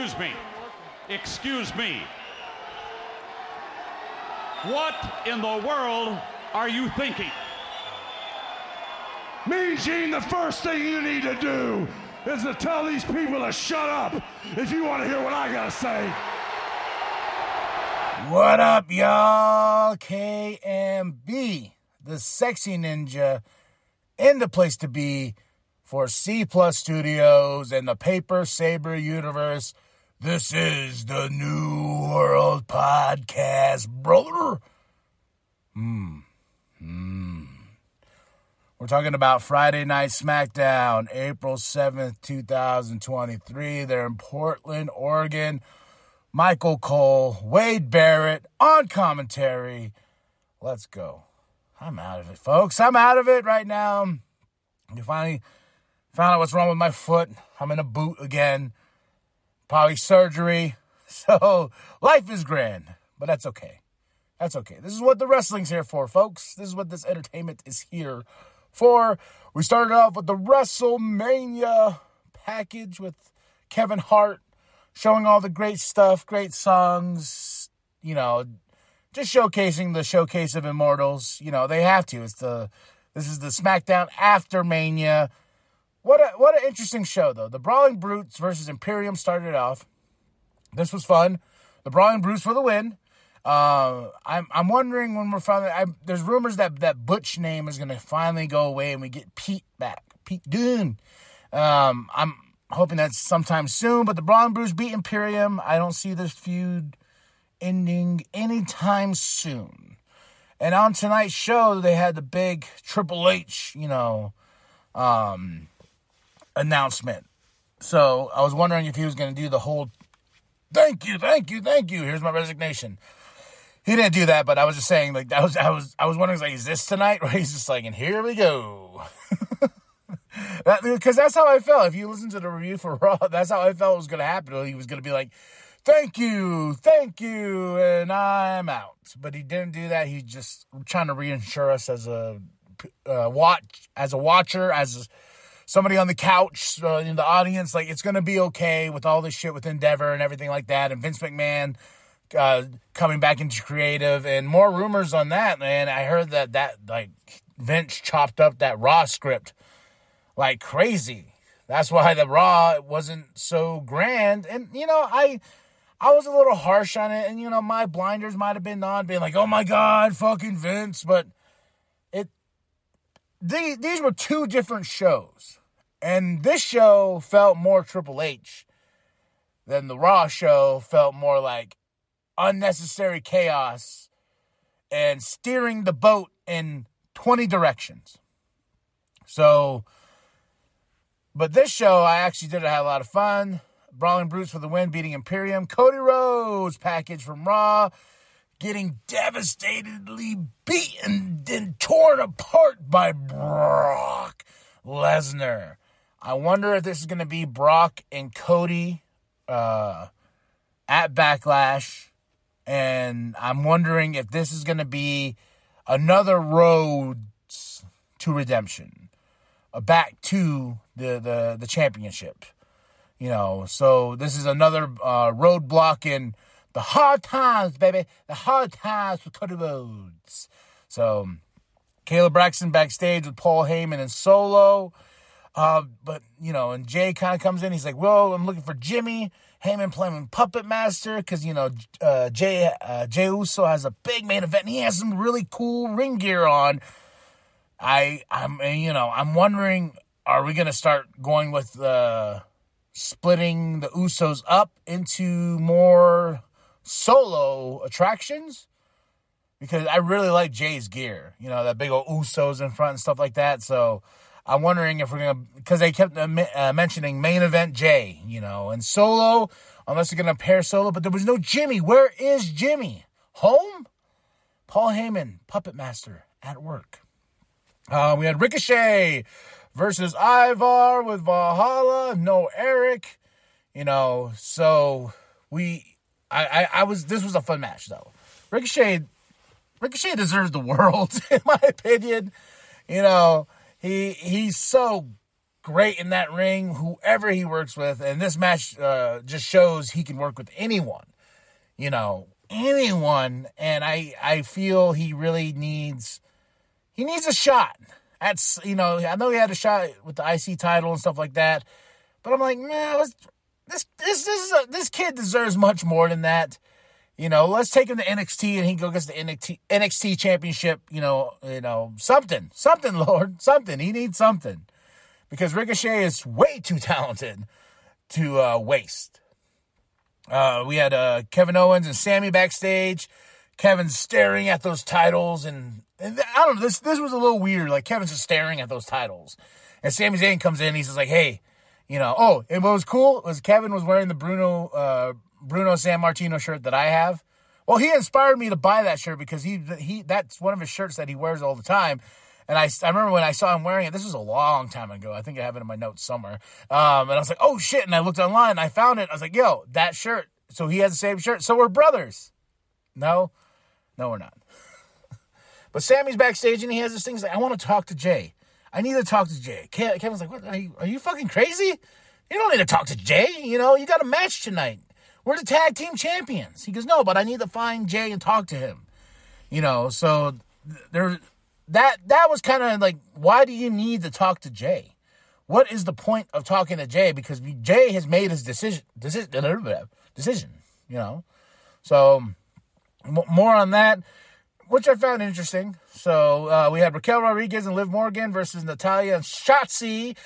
Excuse me. Excuse me. What in the world are you thinking? Mean Gene, the first thing you need to do is to tell these people to shut up if you want to hear what I gotta say. What up, y'all? KMB, the sexy ninja, in the place to be for C Plus Studios and the Paper Saber Universe. This is the New World Podcast, brother. Hmm. Hmm. We're talking about Friday Night SmackDown, April 7th, 2023. They're in Portland, Oregon. Michael Cole, Wade Barrett on commentary. Let's go. I'm out of it, folks. I'm out of it right now. You finally found out what's wrong with my foot. I'm in a boot again. Probably surgery. So life is grand, but that's okay. That's okay. This is what the wrestling's here for, folks. This is what this entertainment is here for. We started off with the WrestleMania package with Kevin Hart showing all the great stuff, great songs, you know, just showcasing the showcase of Immortals. You know, they have to. It's the this is the SmackDown after Mania. What a what an interesting show though. The Brawling Brutes versus Imperium started off. This was fun. The Brawling Brutes for the win. Uh, I'm I'm wondering when we're finally. I, there's rumors that that Butch name is gonna finally go away and we get Pete back, Pete Dunne. Um, I'm hoping that's sometime soon. But the Brawling Brutes beat Imperium. I don't see this feud ending anytime soon. And on tonight's show, they had the big Triple H, you know, um, announcement. So I was wondering if he was going to do the whole thank you, thank you, thank you. Here's my resignation. He didn't do that, but I was just saying, like, that was, I was, I was wondering, like, is this tonight? Where he's just like, and here we go. Because that, that's how I felt. If you listen to the review for Raw, that's how I felt it was going to happen. He was going to be like, thank you, thank you, and I'm out. But he didn't do that. He's just trying to reassure us as a uh, watch, as a watcher, as a, somebody on the couch uh, in the audience, like it's gonna be okay with all this shit with Endeavor and everything like that, and Vince McMahon uh, coming back into creative, and more rumors on that. Man, I heard that that like Vince chopped up that Raw script like crazy. That's why the Raw wasn't so grand, and you know I. I was a little harsh on it, and you know, my blinders might have been on, being like, "Oh my God, fucking Vince," but it these these were two different shows. And this show felt more Triple H than the Raw show felt more like unnecessary chaos and steering the boat in 20 directions. So, but this show, I actually did have a lot of fun. Brawling Brutes for the win, beating Imperium. Cody Rhodes package from Raw, getting devastatedly beaten and torn apart by Brock Lesnar. I wonder if this is going to be Brock and Cody uh, at Backlash. And I'm wondering if this is going to be another road to redemption, uh, back to the, the, the championship. You know, so this is another uh, roadblock in the hard times, baby. The hard times for Cody Rhodes. So, Kayla Braxton backstage with Paul Heyman and Solo. Uh, but you know, and Jey kind of comes in. He's like, "Well, I'm looking for Jimmy." Heyman playing Puppet Master because you know uh, Jey uh, Jey Uso has a big main event. and He has some really cool ring gear on. I I'm you know I'm wondering, are we gonna start going with uh, splitting the Usos up into more solo attractions? Because I really like Jey's gear. You know that big old Usos in front and stuff like that. So I'm wondering if we're gonna because they kept uh, uh, mentioning main event Jey, you know, and Solo, unless they're gonna pair Solo, but there was no Jimmy. Where is Jimmy? Home? Paul Heyman, Puppet Master, at work. Uh, we had Ricochet versus Ivar with Valhalla. No Erik, you know. So we, I, I, I was. This was a fun match though. Ricochet, Ricochet deserves the world, in my opinion. You know he he's so great in that ring, whoever he works with. And this match uh, just shows he can work with anyone, you know, anyone. And I, I feel he really needs, he needs a shot. That's, you know, I know he had a shot with the IC title and stuff like that, but I'm like, man, this, this, this, is a, this kid deserves much more than that. You know, let's take him to NXT and he go gets the NXT, NXT championship. You know, you know something, something, Lord, something. He needs something because Ricochet is way too talented to uh, waste. Uh, we had uh, Kevin Owens and Sami backstage. Kevin staring at those titles, and, and, I don't know. This this was a little weird. Like Kevin's just staring at those titles, and Sami Zayn comes in. He's just like, "Hey, you know." Oh, and what was cool was Kevin was wearing the Bruno uh, Bruno Sammartino shirt that I have. Well, he inspired me to buy that shirt because he he that's one of his shirts that he wears all the time. And I, I remember when I saw him wearing it, this was a long time ago. I think I have it in my notes somewhere. Um, and I was like, oh shit. And I looked online and I found it. I was like, yo, that shirt. So he has the same shirt. So we're brothers. No, no, we're not. but Sami's backstage and he has this thing. He's like, I want to talk to Jey. I need to talk to Jey. Kevin's like, what? Are you, are you fucking crazy? You don't need to talk to Jey. You know, you got a match tonight. We're the tag team champions. He goes, no, but I need to find Jey and talk to him. You know, so there, that that was kind of like, why do you need to talk to Jey? What is the point of talking to Jey? Because Jey has made his decision, decision, decision. You know, so more on that, which I found interesting. So uh, we had Raquel Rodriguez and Liv Morgan versus Natalya and Shotzi.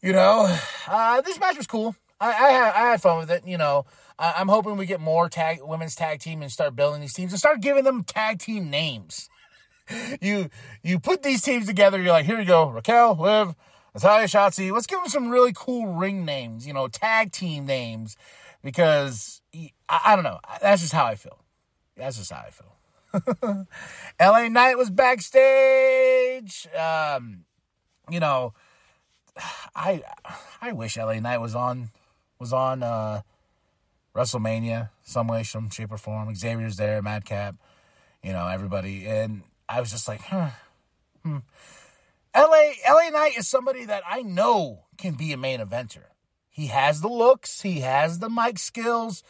You know, uh, this match was cool. I, I had I had fun with it. You know, I, am hoping we get more tag women's tag team and start building these teams and start giving them tag team names. you you put these teams together. You're like, here we go, Raquel, Liv, Natalya, Shotzi. Let's give them some really cool ring names. You know, tag team names, because I, I don't know. That's just how I feel. That's just how I feel. LA Knight was backstage. Um, you know, I I wish LA Knight was on was on uh WrestleMania, some way, some shape or form. Xavier's there, Madcap, you know, everybody. And I was just like, huh. Hmm. LA, LA Knight is somebody that I know can be a main eventer. He has the looks, he has the mic skills,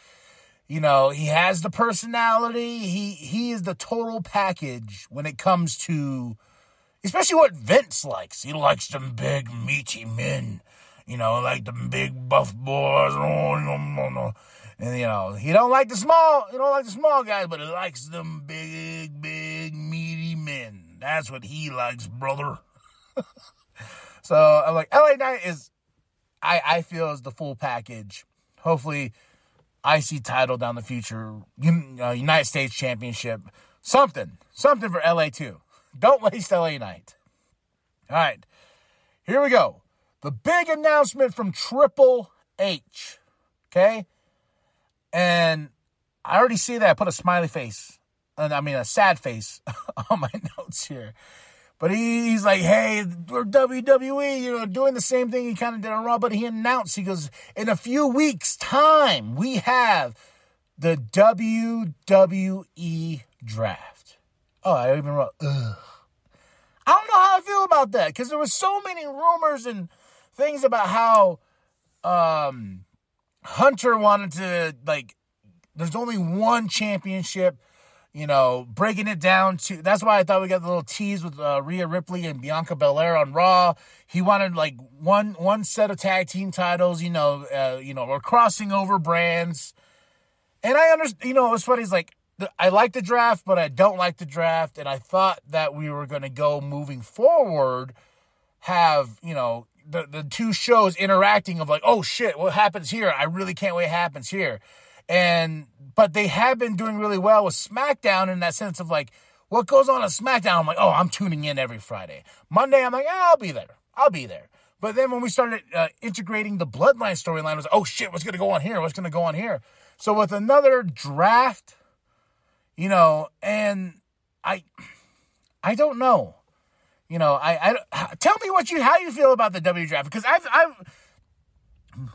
you know, he has the personality. He he is the total package when it comes to especially what Vince likes. He likes them big meaty men. You know, like the big buff boys. And you know, he don't like the small, he don't like the small guys, but he likes them big, big, meaty men. That's what he likes, brother. so I'm like, LA Knight is, I I feel is the full package. Hopefully, I see title down the future, uh, United States Championship, something, something for LA too. Don't waste LA Knight. All right, here we go. The big announcement from Triple H. Okay, and I already see that. I put a smiley face, and I mean a sad face on my notes here. But he, he's like, hey, we're WWE, you know, doing the same thing he kind of did on Raw. But he announced, he goes, in a few weeks' time, we have the WWE draft. Oh, I even wrote, ugh. I don't know how I feel about that because there was so many rumors and things about how um, Hunter wanted to like. There's only one championship, you know, breaking it down to. That's why I thought we got the little tease with uh, Rhea Ripley and Bianca Belair on Raw. He wanted like one one set of tag team titles. You know, uh, you know, we're crossing over brands, and I understand. You know, it's funny. He's like, I like the draft, but I don't like the draft, and I thought that we were going to go moving forward, have you know the, the two shows interacting of like, oh shit, what happens here? I really can't wait happens here. And but they have been doing really well with SmackDown in that sense of like what goes on on SmackDown. I'm like, oh, I'm tuning in every Friday. Monday, I'm like, yeah, I'll be there. I'll be there. But then when we started uh, integrating the Bloodline storyline, was oh shit, what's gonna go on here? What's gonna go on here? So with another draft, you know, and I, I don't know. You know, I, I tell me what you how you feel about the W draft because I've I've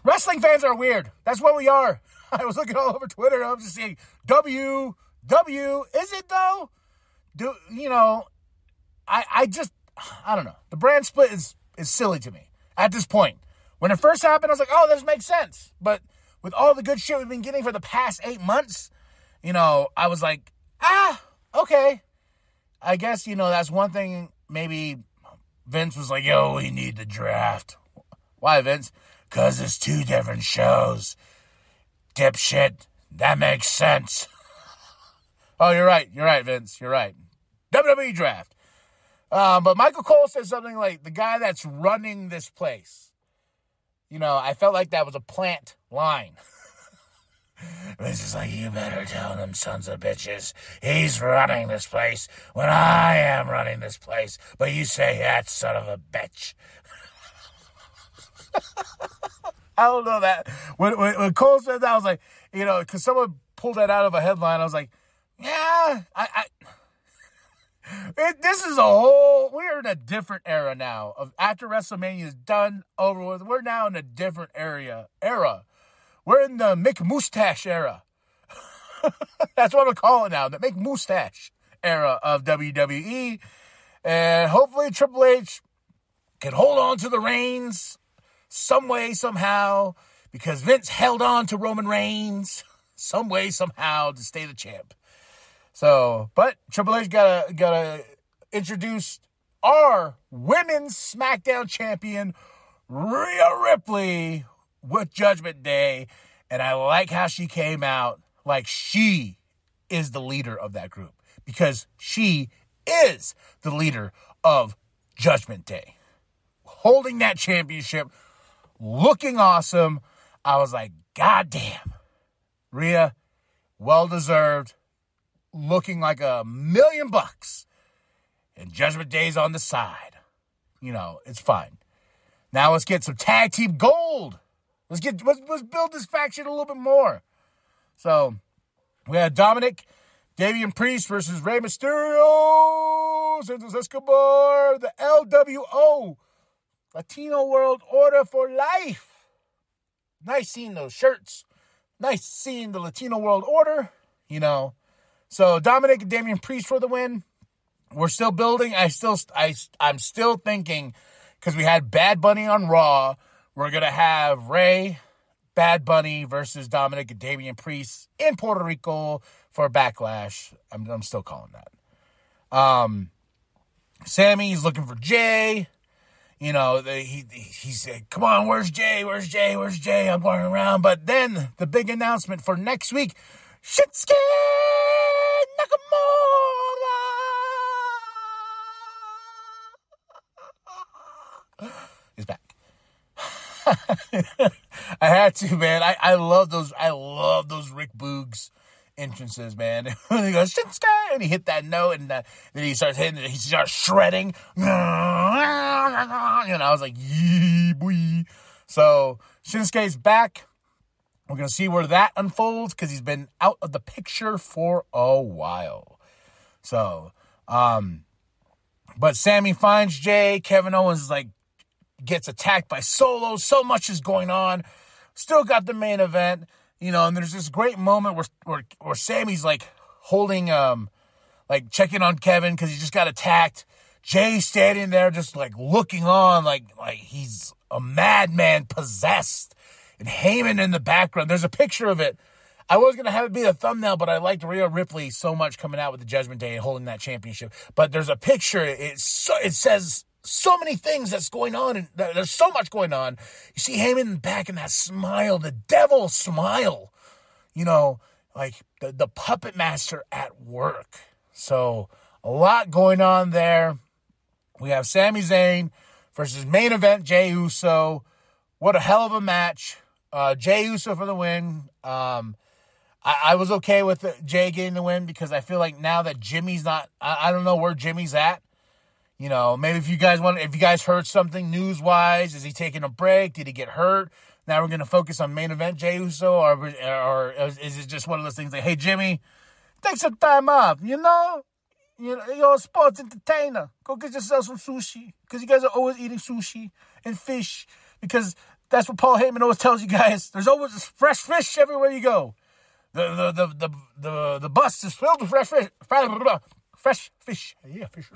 wrestling fans are weird. That's what we are. I was looking all over Twitter. I was just saying W W. Is it though? Do you know? I I just I don't know. The brand split is is silly to me. at this point. When it first happened, I was like, oh, this makes sense. But with all the good shit we've been getting for the past eight months, you know, I was like, ah, okay. I guess, you know, that's one thing maybe Vince was like, yo, we need the draft. Why, Vince? Because it's two different shows. Dipshit. That makes sense. oh, you're right. You're right, Vince. You're right. WWE draft. Um, but Michael Cole said something like, the guy that's running this place. You know, I felt like that was a plant line. This is like, you better tell them sons of bitches he's running this place when I am running this place. But you say that son of a bitch. I don't know that. When, when, when, Cole said that, I was like, you know, because someone pulled that out of a headline. I was like, yeah, I. I it, this is a whole. We're in a different era now. Of after WrestleMania is done over with, we're now in a different area era we're in the Mick Mustache era. That's what I'm calling it now, the Mick Mustache era of WWE. And hopefully Triple H can hold on to the reins some way, somehow, because Vince held on to Roman Reigns some way, somehow to stay the champ. So, but Triple H gotta gotta introduce our women's SmackDown champion, Rhea Ripley, with Judgment Day. And I like how she came out like she is the leader of that group because she is the leader of Judgment Day. Holding that championship, looking awesome. I was like, God damn. Rhea, well deserved, looking like a million bucks. And Judgment Day's on the side. You know, it's fine. Now let's get some tag team gold. Let's get let's, let's build this faction a little bit more. So we had Dominic, Damian Priest versus Rey Mysterio, Santos Escobar, the LWO, Latino World Order for Life. Nice seeing those shirts. Nice seeing the Latino World Order. You know, so Dominic and Damian Priest for the win. We're still building. I still I I'm still thinking because we had Bad Bunny on Raw we're going to have Rey, Bad Bunny versus Dominic and Damian Priest in Puerto Rico for Backlash. I'm, I'm still calling that. Um, Sami's looking for Jey. You know, the, he he said, "Come on, where's Jey? Where's Jey? Where's Jey?" I'm going around, but then the big announcement for next week: Shinsuke Nakamura is back. I had to, man. I, I love those. I love those Rick Boogs entrances, man. when he goes Shinsuke, and he hit that note, and uh, then he starts hitting. He starts shredding. And I was like, yee boy. So Shinsuke's back. We're gonna see where that unfolds because he's been out of the picture for a while. So, um, but Sami finds Jey. Kevin Owens is like, gets attacked by Solo. So much is going on. Still got the main event, you know, and there's this great moment where where, where Sami's like holding um like checking on Kevin because he just got attacked. Jey standing there just like looking on like like he's a madman possessed. And Heyman in the background. There's a picture of it. I was gonna have it be a thumbnail, but I liked Rhea Ripley so much coming out with the Judgment Day and holding that championship. But there's a picture. It's so, it says so many things that's going on, and there's so much going on. You see Heyman back in that smile, the devil smile, you know, like the, the puppet master at work. So a lot going on there. We have Sami Zayn versus main event Jey Uso. What a hell of a match. Uh, Jey Uso for the win. Um, I, I, was okay with Jey getting the win because I feel like now that Jimmy's not, I, I don't know where Jimmy's at. You know, maybe if you guys want, if you guys heard something news wise, is he taking a break? Did he get hurt? Now we're going to focus on main event Jey Uso, or, or is it just one of those things like, hey, Jimmy, take some time off, you know? You know, you're a sports entertainer. Go get yourself some sushi. Because you guys are always eating sushi and fish. Because that's what Paul Heyman always tells you guys. There's always fresh fish everywhere you go. The the the the the, the bus is filled with fresh fish. Fresh fish. Yeah, fish.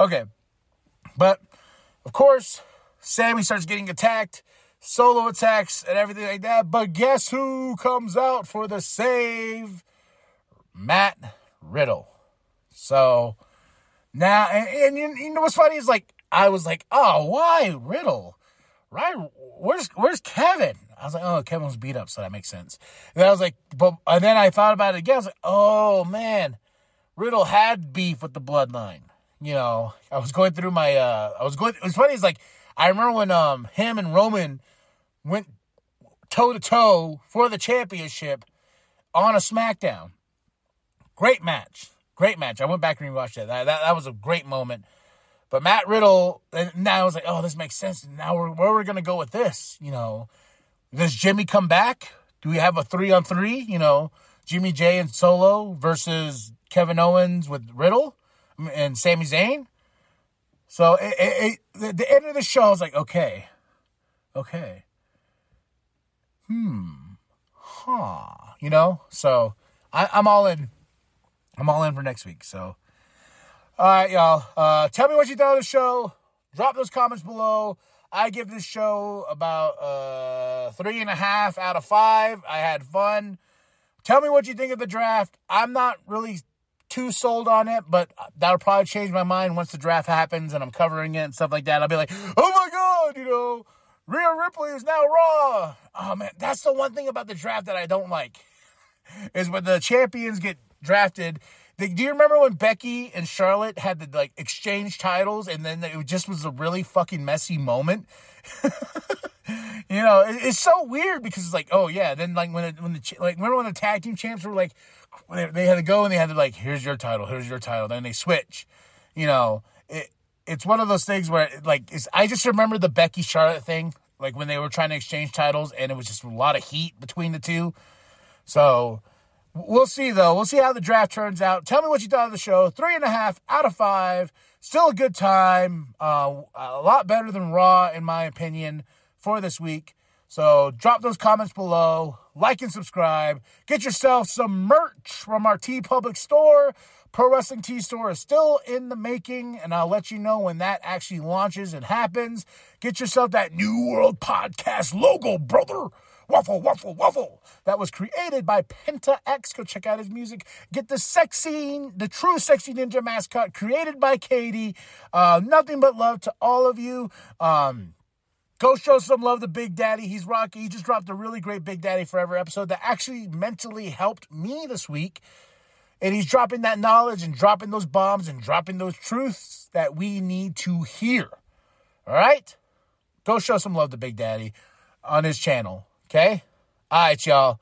Okay. But of course, Sami starts getting attacked, solo attacks, and everything like that. But guess who comes out for the save? Matt Riddle. So now, and, and you, know what's funny is like, I was like, oh, why Riddle? Right? Where's where's Kevin? I was like, oh, Kevin was beat up, so that makes sense. And then I was like, but and then I thought about it again. I was like, oh man, Riddle had beef with the bloodline. You know, I was going through my uh I was going it was funny, it's like I remember when um him and Roman went toe to toe for the championship on a SmackDown. Great match. Great match. I went back and rewatched. That, that, that was a great moment. But Matt Riddle, and now I was like, oh, this makes sense. Now we're, where are we going to go with this? You know, does Jimmy come back? Do we have a three on three? You know, Jimmy J and Solo versus Kevin Owens with Riddle and Sami Zayn? So it, it, it, the end of the show, I was like, okay, okay. Hmm. Huh. You know? So I, I'm all in. I'm all in for next week. So, all right, y'all. Uh, tell me what you thought of the show. Drop those comments below. I give this show about uh, three and a half out of five. I had fun. Tell me what you think of the draft. I'm not really too sold on it, but that'll probably change my mind once the draft happens and I'm covering it and stuff like that. I'll be like, oh my God, you know, Rhea Ripley is now Raw. Oh man, that's the one thing about the draft that I don't like is when the champions get drafted. Do you remember when Becky and Charlotte had to like exchange titles, and then it just was a really fucking messy moment? you know, it's so weird because it's like, oh yeah, then like when it, when the like remember when the tag team champs were like, they had to go and they had to like, here's your title, here's your title, then they switch. You know, it it's one of those things where like I just remember the Becky Charlotte thing, like when they were trying to exchange titles, and it was just a lot of heat between the two. So We'll see though. We'll see how the draft turns out. Tell me what you thought of the show. Three and a half out of five. Still a good time. Uh, a lot better than Raw, in my opinion, for this week. So drop those comments below. Like and subscribe. Get yourself some merch from our TeePublic store. Pro Wrestling T store is still in the making, and I'll let you know when that actually launches and happens. Get yourself that New World Podcast logo, brother. Waffle, waffle, waffle. That was created by Penta X. Go check out his music. Get the sexy, the true sexy ninja mascot created by Katie. Uh, nothing but love to all of you. Um, Go show some love to Big Daddy. He's rocky. He just dropped a really great Big Daddy Forever episode that actually mentally helped me this week. And he's dropping that knowledge and dropping those bombs and dropping those truths that we need to hear. All right? Go show some love to Big Daddy on his channel. Okay? All right, y'all.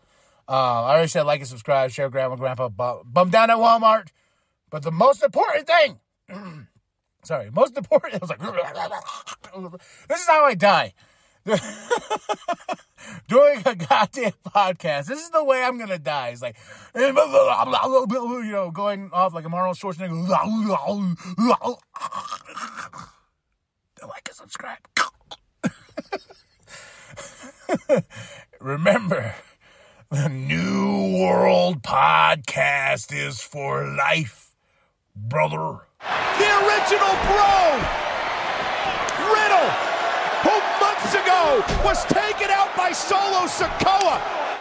Uh, I already said like and subscribe, share, grandma, grandpa, bum down at Walmart. But the most important thing, sorry, most important, I was like, this is how I die. Doing a goddamn podcast. This is the way I'm gonna die. It's like, you know, going off like a Arnold Schwarzenegger. like and subscribe. Remember, the New World Podcast is for life, brother. The original bro, Riddle, who months ago was taken out by Solo Sikoa